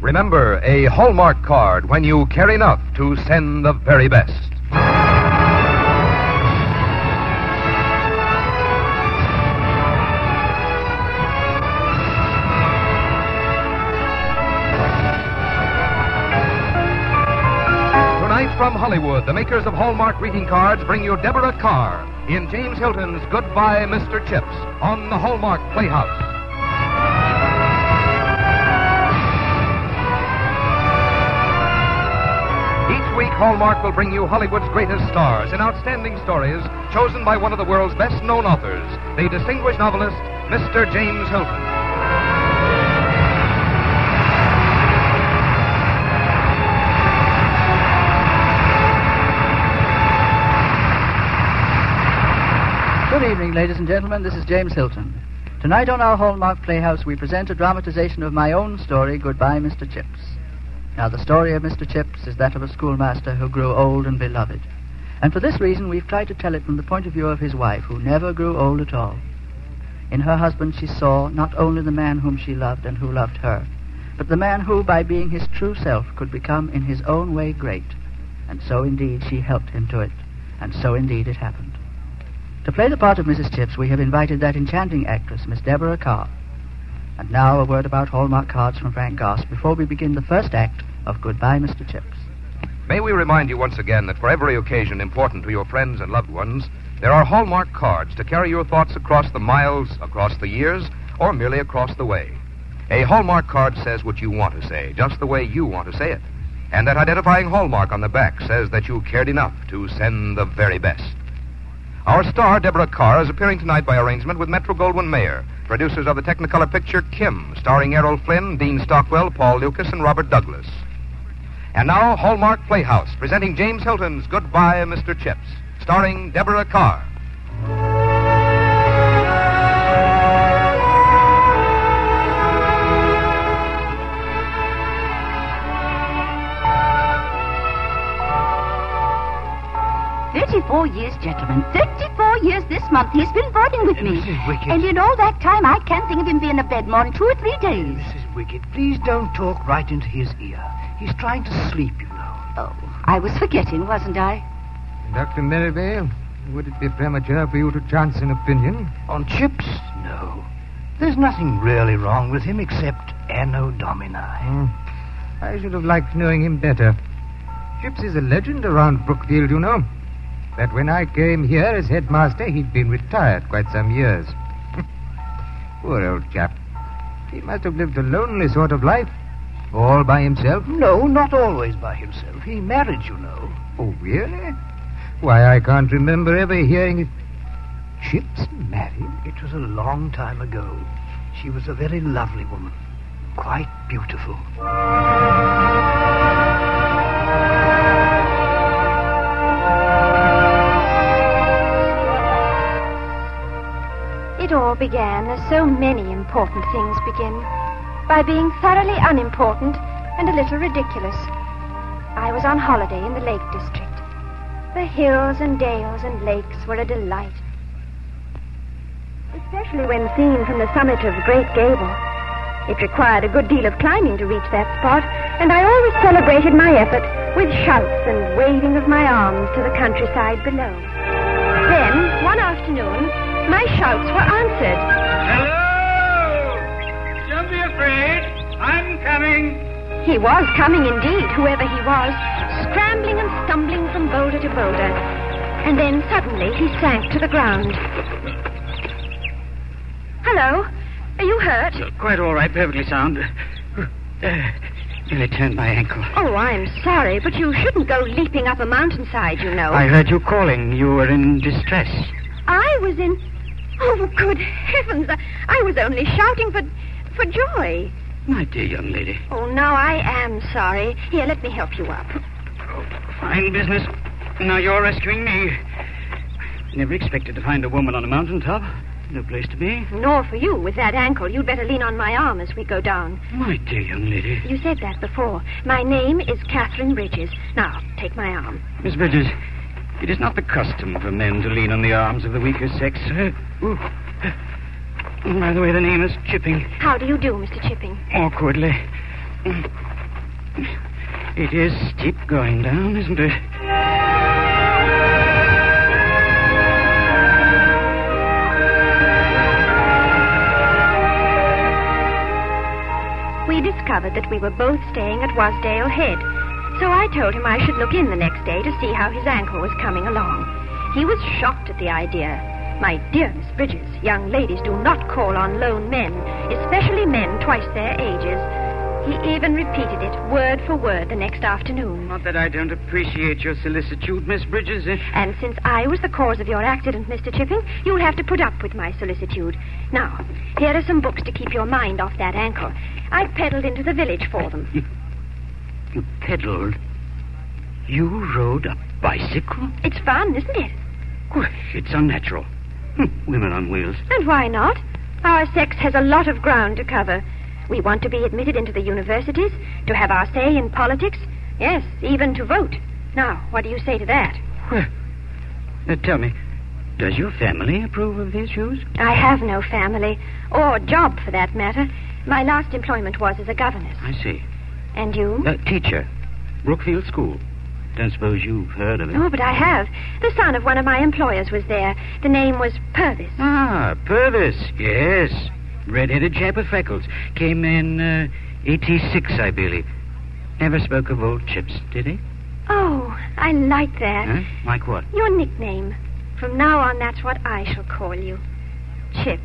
Remember, a Hallmark card when you care enough to send the very best. Tonight from Hollywood, the makers of Hallmark greeting cards bring you Deborah Kerr in James Hilton's Goodbye, Mr. Chips on the Hallmark Playhouse. Week, Hallmark will bring you Hollywood's greatest stars in outstanding stories chosen by one of the world's best known authors, the distinguished novelist, Mr. James Hilton. Good evening, ladies and gentlemen. This is James Hilton. Tonight on our Hallmark Playhouse, we present a dramatization of my own story, Goodbye, Mr. Chips. Now, the story of Mr. Chips is that of a schoolmaster who grew old and beloved. And for this reason, we've tried to tell it from the point of view of his wife, who never grew old at all. In her husband, she saw not only the man whom she loved and who loved her, but the man who, by being his true self, could become in his own way great. And so, indeed, she helped him to it. And so, indeed, it happened. To play the part of Mrs. Chips, we have invited that enchanting actress, Miss Deborah Kerr. And now a word about Hallmark cards from Frank Goss before we begin the first act of Goodbye, Mr. Chips. May we remind you once again that for every occasion important to your friends and loved ones, there are Hallmark cards to carry your thoughts across the miles, across the years, or merely across the way. A Hallmark card says what you want to say, just the way you want to say it. And that identifying Hallmark on the back says that you cared enough to send the very best. Our star, Deborah Kerr, is appearing tonight by arrangement with Metro Goldwyn Mayer, producers of the Technicolor picture Kim, starring Errol Flynn, Dean Stockwell, Paul Lukas, and Robert Douglas. And now, Hallmark Playhouse, presenting James Hilton's Goodbye, Mr. Chips, starring Deborah Kerr. Thirty-four years, gentlemen. Thirty-four years this month he's been boarding with me. Mrs. Wickett. And in all that time, I can't think of him being in bed more than two or three days. Mrs. Wickett, please don't talk right into his ear. He's trying to sleep, you know. Oh, I was forgetting, wasn't I? Dr. Merivale, would it be premature for you to chance an opinion? On Chips? No. There's nothing really wrong with him except Anno Domini. Hmm. I should have liked knowing him better. Chips is a legend around Brookfield, you know. That when I came here as headmaster, he'd been retired quite some years. Poor old chap. He must have lived a lonely sort of life. All by himself. No, not always by himself. He married, you know. Oh, really? Why, I can't remember ever hearing it. Chips married? It was a long time ago. She was a very lovely woman. Quite beautiful. It all began as so many important things begin by being thoroughly unimportant and a little ridiculous. I was on holiday in the Lake District. The hills and dales and lakes were a delight. Especially when seen from the summit of Great Gable. It required a good deal of climbing to reach that spot, and I always celebrated my effort with shouts and waving of my arms to the countryside below. Then, one afternoon, my shouts were answered. Hello! Don't be afraid. I'm coming. He was coming indeed, whoever he was, scrambling and stumbling from boulder to boulder. And then suddenly he sank to the ground. Hello? Are you hurt? Quite all right, perfectly sound. Uh, nearly turned my ankle. Oh, I'm sorry, but you shouldn't go leaping up a mountainside, you know. I heard you calling. You were in distress. I was in. Oh, good heavens! I, I was only shouting for for joy. My dear young lady. Oh, now I am sorry. Here, let me help you up. Oh, fine business. Now you're rescuing me. Never expected to find a woman on a mountaintop. No place to be. Nor for you, with that ankle. You'd better lean on my arm as we go down. My dear young lady. You said that before. My name is Catherine Bridges. Now, take my arm. Miss Bridges, it is not the custom for men to lean on the arms of the weaker sex. Ooh. By the way, the name is Chipping. How do you do, Mr. Chipping? Awkwardly. It is steep going down, isn't it? We discovered that we were both staying at Wasdale Head. So I told him I should look in the next day to see how his ankle was coming along. He was shocked at the idea. My dear Miss Bridges, young ladies do not call on lone men, especially men twice their ages. He even repeated it word for word the next afternoon. Not that I don't appreciate your solicitude, Miss Bridges. And since I was the cause of your accident, Mr. Chipping, you'll have to put up with my solicitude. Now, here are some books to keep your mind off that ankle. I pedaled into the village for them. You pedaled? You rode a bicycle? It's fun, isn't it? It's unnatural. Hm, Women on wheels. And why not? Our sex has a lot of ground to cover. We want to be admitted into the universities, to have our say in politics, yes, even to vote. Now, what do you say to that? Well, uh, tell me, does your family approve of these shoes? I have no family, or job for that matter. My last employment was as a governess. I see. And you? Uh, teacher, Brookfield School. Don't suppose you've heard of it? Oh, but I have. The son of one of my employers was there. The name was Purvis. Ah, Purvis. Yes. Red-headed chap with freckles. Came in uh, 86, I believe. Never spoke of old chips, did he? Oh, I like that. Huh? Like what? Your nickname. From now on, that's what I shall call you. Chips.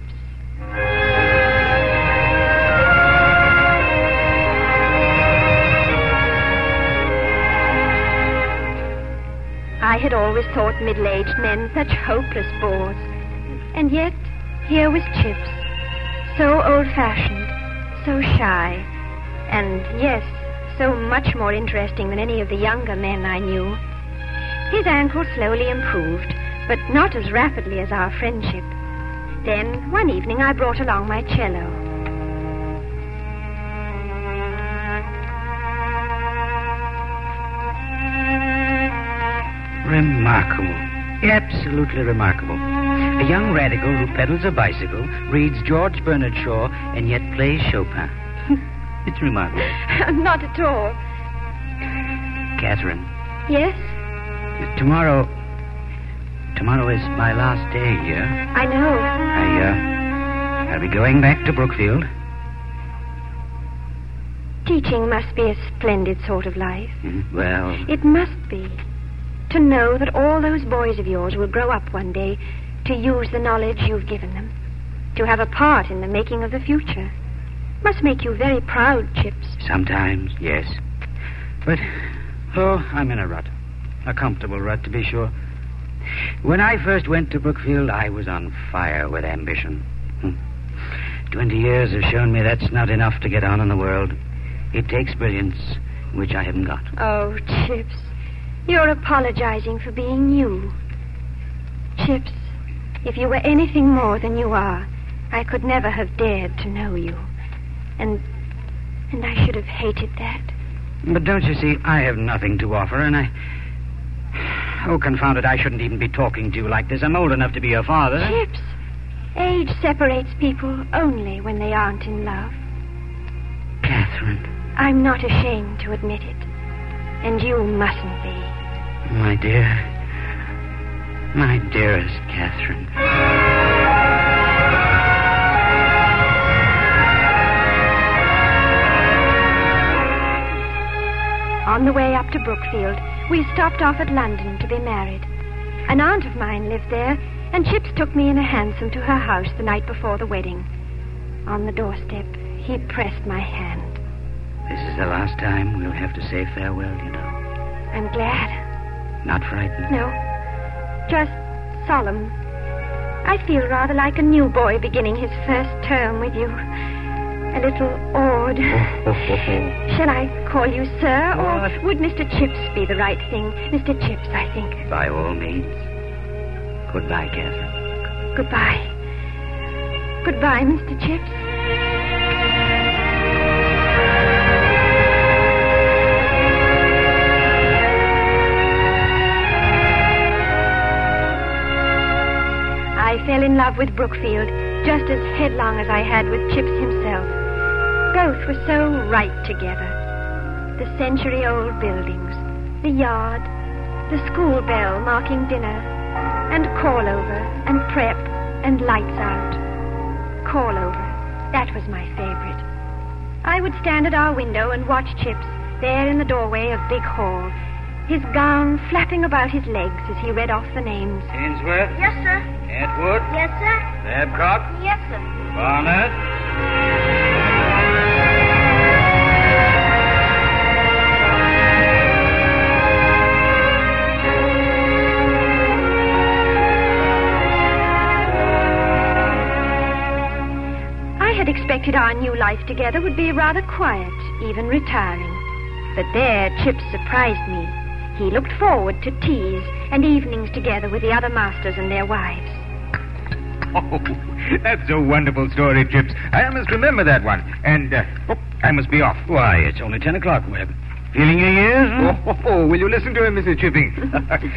I had always thought middle aged men such hopeless bores. And yet, here was Chips. So old fashioned, so shy, and yes, so much more interesting than any of the younger men I knew. His ankle slowly improved, but not as rapidly as our friendship. Then, one evening, I brought along my cello. Remarkable. Absolutely remarkable. A young radical who pedals a bicycle, reads George Bernard Shaw, and yet plays Chopin. it's remarkable. not at all. Catherine, Yes, tomorrow. Tomorrow is my last day here. I know. I, uh. I'll be going back to Brookfield. Teaching must be a splendid sort of life. Mm, Well, It must be. To know that all those boys of yours will grow up one day to use the knowledge you've given them, to have a part in the making of the future. Must make you very proud, Chips. sometimes, yes. But, oh, I'm in a rut. A comfortable rut, to be sure. When I first went to Brookfield, I was on fire with ambition. Hmm. Twenty years have shown me that's not enough to get on in the world. It takes brilliance, which I haven't got. Oh, Chips, you're apologizing for being you. Chips, if you were anything more than you are, I could never have dared to know you. And and I should have hated that. But don't you see, I have nothing to offer, and I. Oh, confound it, I shouldn't even be talking to you like this. I'm old enough to be your father. Chips, age separates people only when they aren't in love. Catherine, I'm not ashamed to admit it. And you mustn't be. My dear. My dearest Catherine. On the way up to Brookfield, we stopped off at London to be married. An aunt of mine lived there, and Chips took me in a hansom to her house the night before the wedding. On the doorstep, he pressed my hand. This is the last time we'll have to say farewell, you know. I'm glad. Not frightened. No, just solemn. I feel rather like a new boy beginning his first term with you. A little awed. Shall I call you sir, or would Mr. Chips be the right thing? Mr. Chips, I think. By all means. Goodbye, Catherine. Goodbye. Goodbye, Mr. Chips. Love with Brookfield just as headlong as I had with Chips himself. both were so right together. The century old buildings, the yard, the school bell marking dinner, and call over, and prep, and lights out. Call over. That was my favorite. I would stand at our window and watch Chips there in the doorway of Big Hall, his gown flapping about his legs as he read off the names. Ainsworth? Yes, sir. Atwood? Yes, sir. Babcock? Yes, sir. Barnett? I had expected our new life together would be rather quiet, even retiring. But there, Chips surprised me. He looked forward to teas and evenings together with the other masters and their wives. Oh, that's a wonderful story, Chips. I must remember that one. And, uh, oh, I must be off. Why, it's only ten o'clock, Webb. Feeling your years? huh? Oh, oh, will you listen to him, Mrs. Chipping?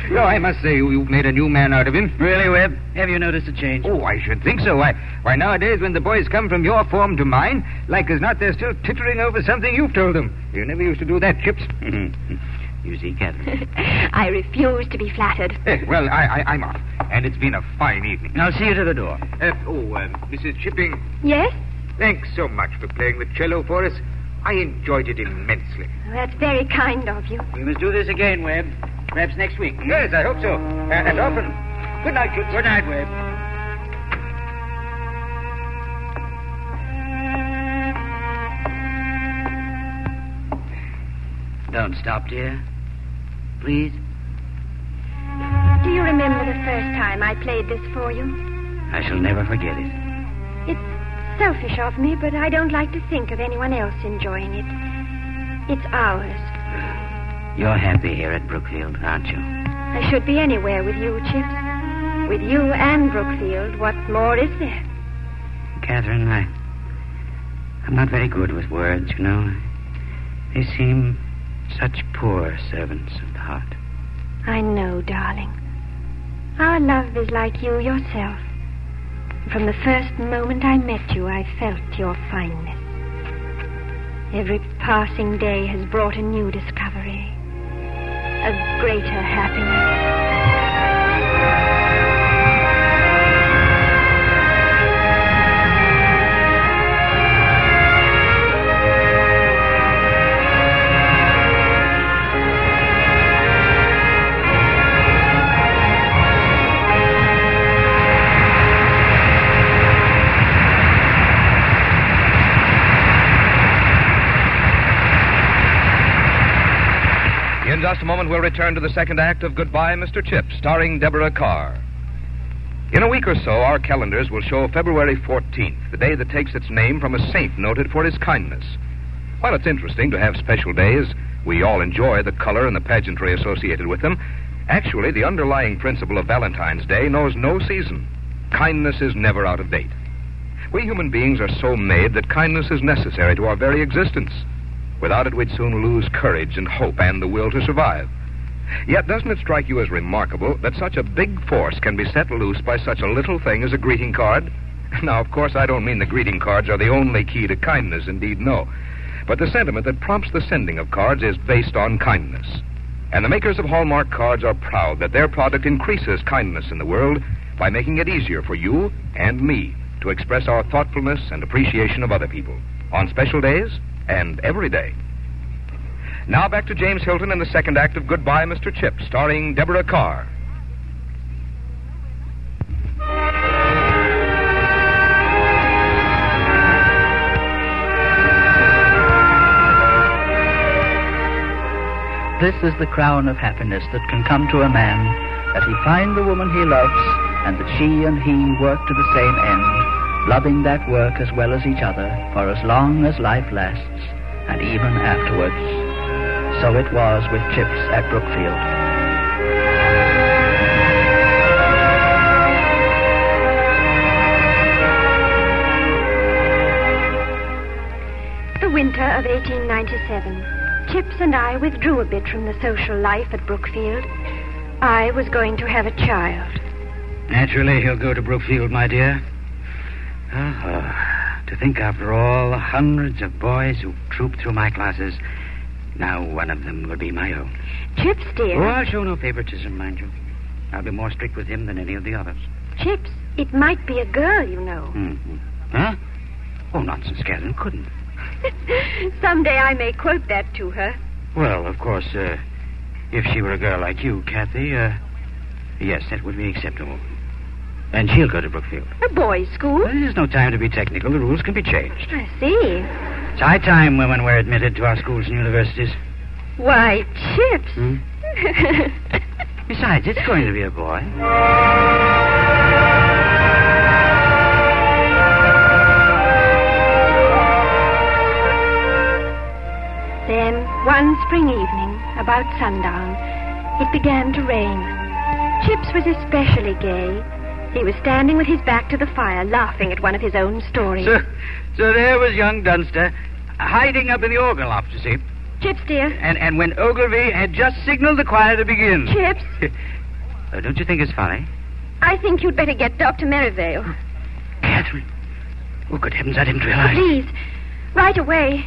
no, I must say, you've made a new man out of him. Really, Webb? Have you noticed a change? Oh, I should think so. Why, why, nowadays, when the boys come from your form to mine, like as not, they're still tittering over something you've told them. You never used to do that, Chips. you see, Catherine. I refuse to be flattered. Eh, well, I, I, I'm off. And it's been a fine evening. I'll see you to the door. Uh, oh, uh, Mrs. Chipping, Yes? thanks so much for playing the cello for us. I enjoyed it immensely. That's very kind of you. We must do this again, Webb. Perhaps next week. hmm? Yes, I hope so. Uh, and often. Good night, Chips. Good night, Webb. Don't stop, dear. Please. Do you remember the first time I played this for you? I shall never forget it. It's selfish of me, but I don't like to think of anyone else enjoying it. It's ours. You're happy here at Brookfield, aren't you? I should be anywhere with you, Chips. With you and Brookfield, what more is there? Catherine, I. I'm not very good with words, you know. They seem such poor servants heart. I know, darling. Our love is like you yourself. From the first moment I met you, I felt your fineness. Every passing day has brought a new discovery, a greater happiness. Just a moment, we'll return to the second act of Goodbye, Mr. Chips, starring Deborah Kerr. In a week or so, our calendars will show February 14th, the day that takes its name from a saint noted for his kindness. While it's interesting to have special days, we all enjoy the color and the pageantry associated with them. Actually, the underlying principle of Valentine's Day knows no season. Kindness is never out of date. We human beings are so made that kindness is necessary to our very existence. Without it, we'd soon lose courage and hope and the will to survive. Yet, doesn't it strike you as remarkable that such a big force can be set loose by such a little thing as a greeting card? Now, of course, I don't mean the greeting cards are the only key to kindness. Indeed, no. But the sentiment that prompts the sending of cards is based on kindness. And the makers of Hallmark cards are proud that their product increases kindness in the world by making it easier for you and me to express our thoughtfulness and appreciation of other people on special days and every day. Now back to James Hilton in the second act of Goodbye, Mr. Chip, starring Deborah Kerr. This is the crown of happiness that can come to a man, that he find the woman he loves, and that she and he work to the same end, loving that work as well as each other for as long as life lasts, and even afterwards. So it was with Chips at Brookfield. The winter of 1897. Chips and I withdrew a bit from the social life at Brookfield. I was going to have a child. Naturally, he'll go to Brookfield, my dear. Oh, To think after all the hundreds of boys who trooped through my classes, now one of them will be my own. Chips, dear. Oh, I'll show no favoritism, mind you. I'll be more strict with him than any of the others. Chips, it might be a girl, you know. Mm-hmm. Huh? Oh, nonsense, Catherine. Couldn't. Someday I may quote that to her. Well, of course, uh, if she were a girl like you, Kathy, uh, yes, that would be acceptable. And she'll go to Brookfield. A boys' school? Well, there's no time to be technical. The rules can be changed. I see. It's high time women were admitted to our schools and universities. Why, Chips. Hmm? Besides, it's going to be a boy. Then, one spring evening, about sundown, it began to rain. Chips was especially gay. He was standing with his back to the fire, laughing at one of his own stories. So, so there was young Dunster, hiding up in the organ loft, you see. Chips, dear. And, and when Ogilvy had just signaled the choir to begin. Chips, Uh, don't you think it's funny? I think you'd better get Dr. Merivale. Catherine. Oh, good heavens, I didn't realize. Please, right away.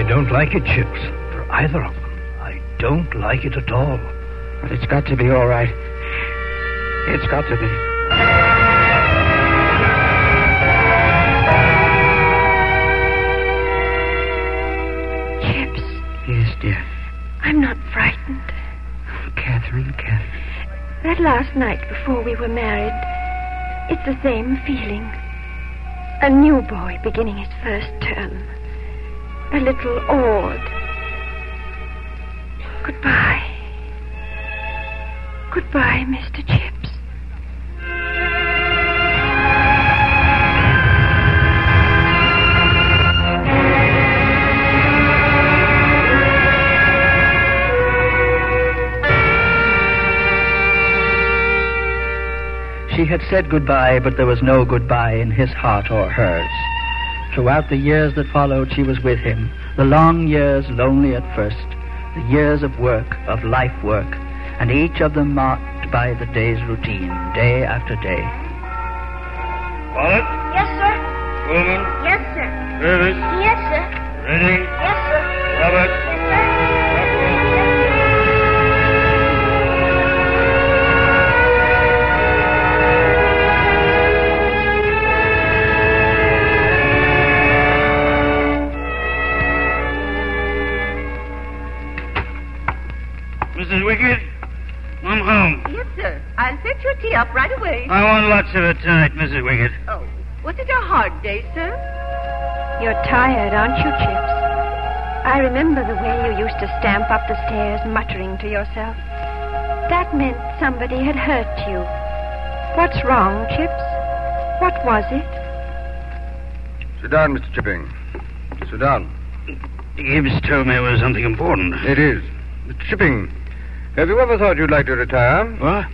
I don't like it, Chips, for either of them. I don't like it at all. But it's got to be all right. It's got to be. Chips, Yes, dear. I'm not frightened. Catherine, Catherine. That last night before we were married, it's the same feeling. A new boy beginning his first term. A little awed. Goodbye. Goodbye, Mr. Chips. She had said goodbye, but there was no goodbye in his heart or hers. Throughout the years that followed, she was with him. The long years, lonely at first, the years of work, of life work, and each of them marked by the day's routine, day after day. Wallet? Yes, sir. Pullman? Yes, sir. Service? Yes, sir. Ready? Yes, sir. Robert? Tea up right away. I want lots of it tonight, Mrs. Wickett. Oh, was it a hard day, sir? You're tired, aren't you, Chips? I remember the way you used to stamp up the stairs, muttering to yourself. That meant somebody had hurt you. What's wrong, Chips? What was it? Sit down, Mr. Chipping. Sit down. Gibbs told me it was something important. It is. Mr. Chipping, have you ever thought you'd like to retire? What?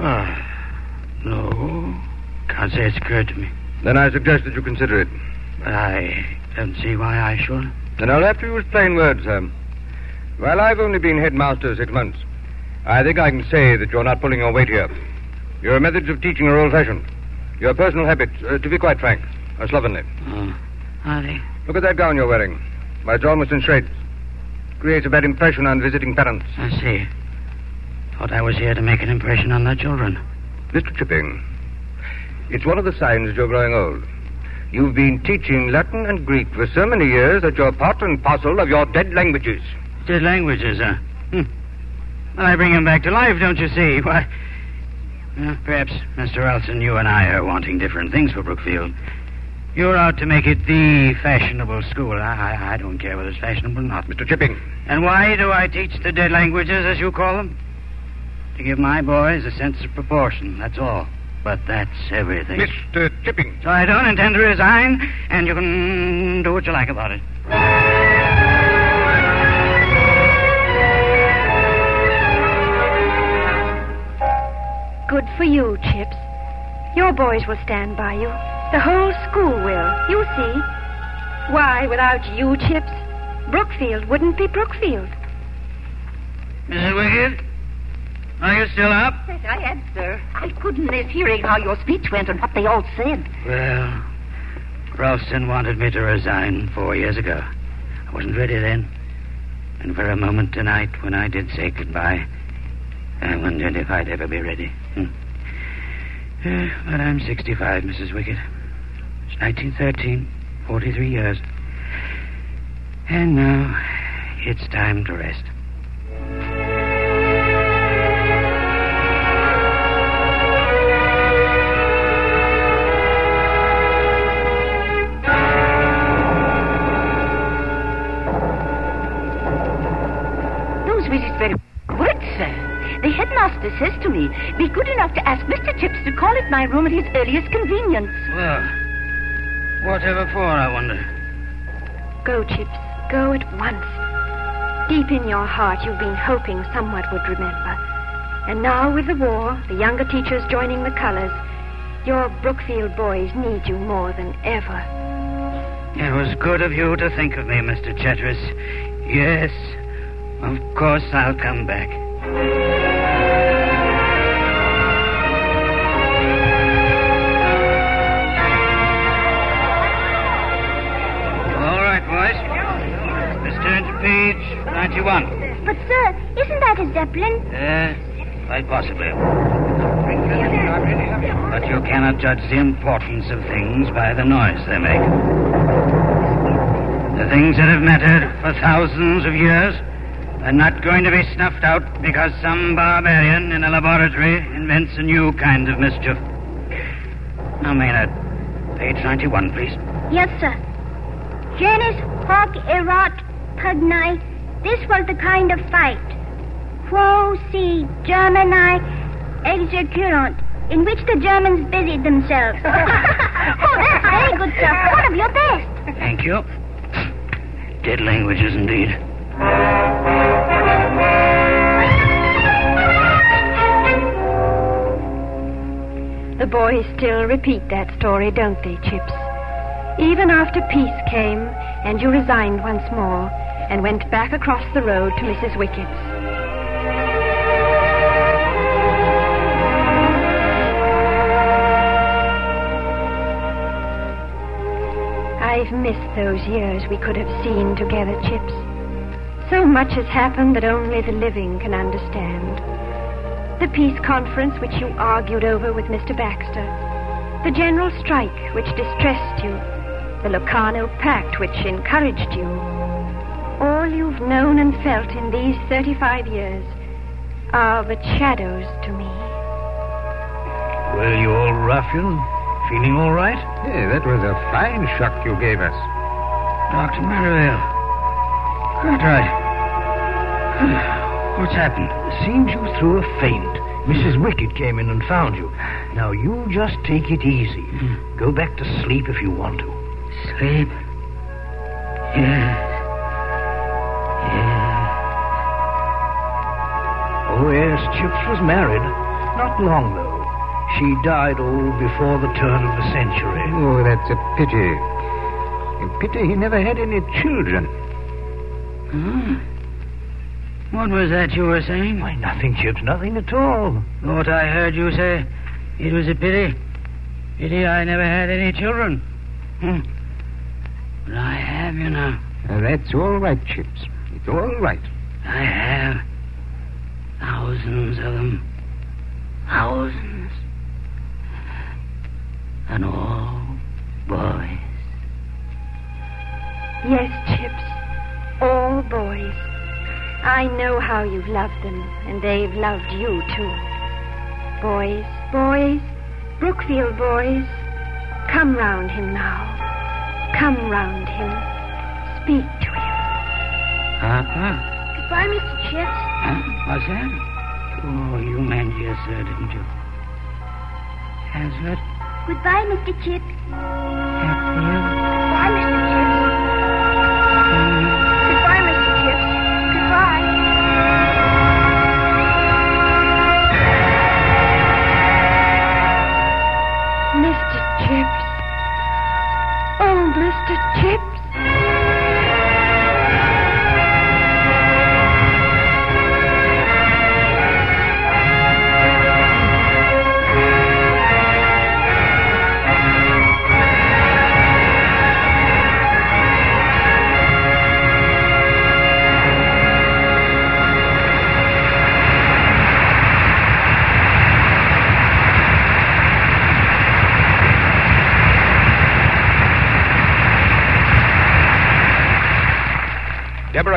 Ah, no. Can't say it's occurred to me. Then I suggest that you consider it. But I don't see why I should. Then I'll have to use plain words, sir. While I've only been headmaster six months, I think I can say that you're not pulling your weight here. Your methods of teaching are old-fashioned. Your personal habits, uh, to be quite frank, are slovenly. Oh, are they? Look at that gown you're wearing. Why, it's almost in shreds. Creates a bad impression on visiting parents. I see. Thought I was here to make an impression on the children. Mr. Chipping, it's one of the signs that you're growing old. You've been teaching Latin and Greek for so many years that you're part and parcel of your dead languages. Dead languages, huh? Hmm. Well, I bring them back to life, don't you see? Why? Well, perhaps, Mr. Elson, you and I are wanting different things for Brookfield. You're out to make it the fashionable school. I, I, I don't care whether it's fashionable or not. Mr. Chipping, And why do I teach the dead languages, as you call them? To give my boys a sense of proportion, that's all. But that's everything. Mr. Chipping. So I don't intend to resign, and you can do what you like about it. Good for you, Chips. Your boys will stand by you. The whole school will. You'll see. Why, without you, Chips, Brookfield wouldn't be Brookfield. Mrs. Wickett? Are you still up? Yes, I am, sir. I couldn't miss hearing how your speech went and what they all said. Well, Ralston wanted me to resign four years ago. I wasn't ready then. And for a moment tonight, when I did say goodbye, I wondered if I'd ever be ready. Hmm. But I'm 65, Mrs. Wickett. It's 1913, 43 years. And now it's time to rest. Very good, sir. The headmaster says to me, be good enough to ask Mr. Chips to call at my room at his earliest convenience. Well, whatever for, I wonder. Go, Chips. Go at once. Deep in your heart, you've been hoping someone would remember. And now, with the war, the younger teachers joining the colors, your Brookfield boys need you more than ever. It was good of you to think of me, Mr. Chatteris. Yes, of course I'll come back. All right, boys. Let's turn to page 91. But, sir, isn't that a Zeppelin? Uh, quite possibly. But you cannot judge the importance of things by the noise they make. The things that have mattered for thousands of years are not going to be snuffed out because some barbarian in a laboratory invents a new kind of mischief. Now, Maynard, page 91, please. Yes, sir. Genus hoc erat pugnae. This was the kind of fight. Quo se Germani exercuerant, in which the Germans busied themselves. oh, that's very good, sir. One of your best. Thank you. Dead languages, indeed. The boys still repeat that story, don't they, Chips? Even after peace came and you resigned once more and went back across the road to Mrs. Wickett's. I've missed those years we could have seen together, Chips. So much has happened that only the living can understand. The peace conference which you argued over with Mr. Baxter. The general strike which distressed you. The Locarno Pact which encouraged you. All you've known and felt in these 35 years are but shadows to me. Well, you old ruffian, feeling all right? Hey, that was a fine shock you gave us. Dr. Merivale. Quite right. What's happened? Seems you threw a faint. Mrs. Wickett came in and found you. Now, you just take it easy. Go back to sleep if you want to. Sleep? Yes. Yes. Oh, yes, Chips was married. Not long, though. She died, oh, before the turn of the century. Oh, that's a pity. A pity he never had any children. Hmm. What was that you were saying? Why, nothing, Chips, nothing at all. Thought I heard you say it was a pity. Pity I never had any children. Hmm. But I have, you know. Uh, that's all right, Chips. It's all right. I have. Thousands of them. Thousands. And all I know how you've loved them, and they've loved you, too. Boys, boys, Brookfield boys, come round him now. Come round him. Speak to him. Uh-huh. Goodbye, Mr. Chips. Huh? What's that? Oh, you meant yes, sir, didn't you? Hazlitt, Goodbye, Mr. Chips. Hatfield. Goodbye,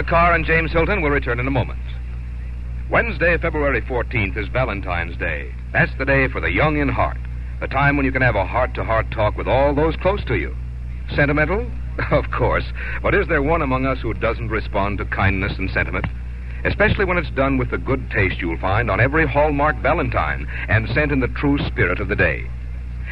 Deborah Kerr and James Hilton will return in a moment. Wednesday, February 14th is Valentine's Day. That's the day for the young in heart, the time when you can have a heart to heart talk with all those close to you. Sentimental? Of course. But is there one among us who doesn't respond to kindness and sentiment? Especially when it's done with the good taste you'll find on every Hallmark Valentine and sent in the true spirit of the day.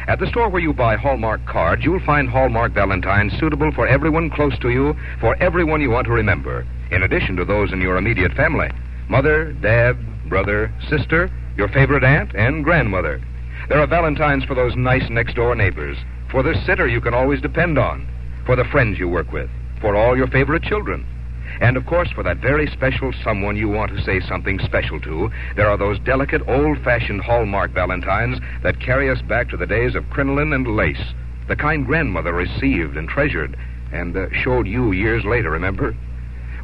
At the store where you buy Hallmark cards, you'll find Hallmark Valentines suitable for everyone close to you, for everyone you want to remember, in addition to those in your immediate family mother, dad, brother, sister, your favorite aunt, and grandmother. There are Valentines for those nice next door neighbors, for the sitter you can always depend on, for the friends you work with, for all your favorite children. And of course, for that very special someone you want to say something special to, there are those delicate, old fashioned Hallmark Valentines that carry us back to the days of crinoline and lace, the kind grandmother received and treasured and uh, showed you years later, remember?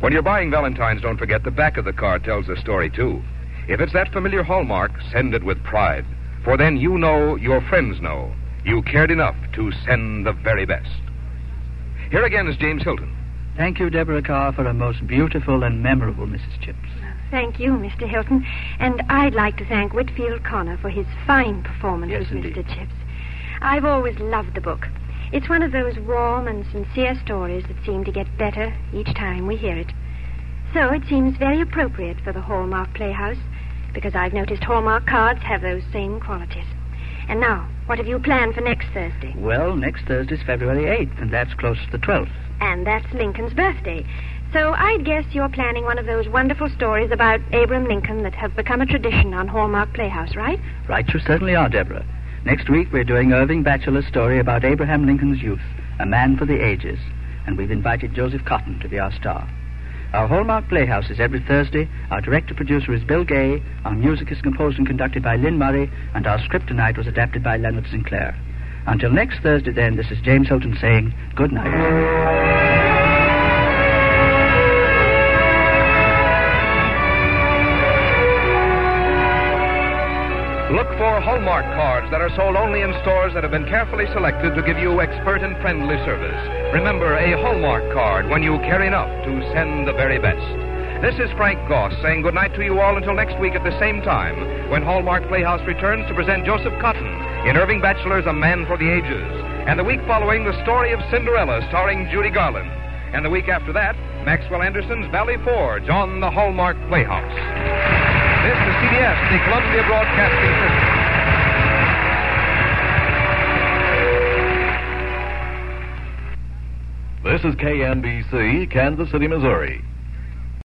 When you're buying Valentines, don't forget the back of the card tells the story, too. If it's that familiar hallmark, send it with pride. For then you know your friends know you cared enough to send the very best. Here again is James Hilton. Thank you, Deborah Kerr, for a most beautiful and memorable Mrs. Chips. Thank you, Mr. Hilton. And I'd like to thank Whitfield Connor for his fine performance Yes, as indeed. Mr. Chips. I've always loved the book. It's one of those warm and sincere stories that seem to get better each time we hear it. So it seems very appropriate for the Hallmark Playhouse, because I've noticed Hallmark cards have those same qualities. And now, what have you planned for next Thursday? Well, next Thursday's February 8th, and that's close to the 12th. And that's Lincoln's birthday. So I'd guess you're planning one of those wonderful stories about Abraham Lincoln that have become a tradition on Hallmark Playhouse, right? Right, you certainly are, Deborah. Next week, we're doing Irving Bacheller's story about Abraham Lincoln's youth, a man for the ages, and we've invited Joseph Cotten to be our star. Our Hallmark Playhouse is every Thursday. Our director producer is Bill Gay. Our music is composed and conducted by Lynn Murray, and our script tonight was adapted by Leonard Sinclair. Until next Thursday, then, this is James Hilton saying good night. Look for Hallmark cards that are sold only in stores that have been carefully selected to give you expert and friendly service. Remember, a Hallmark card when you care enough to send the very best. This is Frank Goss saying goodnight to you all until next week at the same time when Hallmark Playhouse returns to present Joseph Cotten in Irving Bacheller's A Man for the Ages. And the week following, the story of Cinderella starring Judy Garland. And the week after that, Maxwell Anderson's Valley Forge on the Hallmark Playhouse. This is CBS, the Columbia Broadcasting System. This is KMBC, Kansas City, Missouri.